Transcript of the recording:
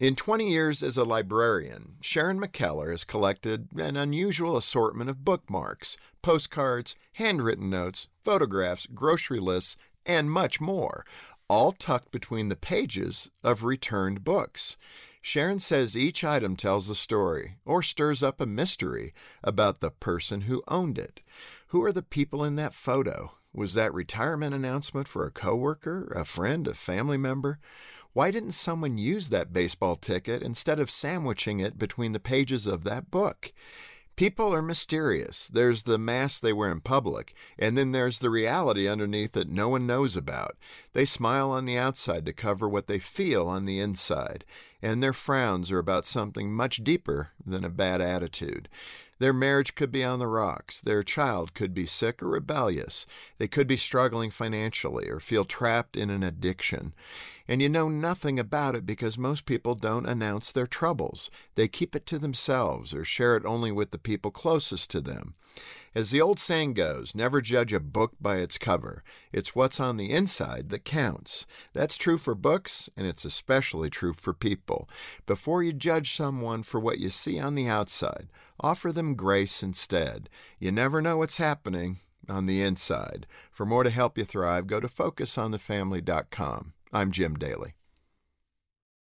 In 20 years as a librarian, Sharon McKellar has collected an unusual assortment of bookmarks, postcards, handwritten notes, photographs, grocery lists, and much more, all tucked between the pages of returned books. Sharon says each item tells a story or stirs up a mystery about the person who owned it. Who are the people in that photo? Was that retirement announcement for a coworker, a friend, a family member? Why didn't someone use that baseball ticket instead of sandwiching it between the pages of that book? People are mysterious. There's the mask they wear in public, and then there's the reality underneath that no one knows about. They smile on the outside to cover what they feel on the inside, and their frowns are about something much deeper than a bad attitude. Their marriage could be on the rocks. Their child could be sick or rebellious. They could be struggling financially or feel trapped in an addiction. And you know nothing about it because most people don't announce their troubles. They keep it to themselves or share it only with the people closest to them. As the old saying goes, never judge a book by its cover. It's what's on the inside that counts. That's true for books, and it's especially true for people. Before you judge someone for what you see on the outside, offer them grace instead. You never know what's happening on the inside. For more to help you thrive, go to focusonthefamily.com. I'm Jim Daly.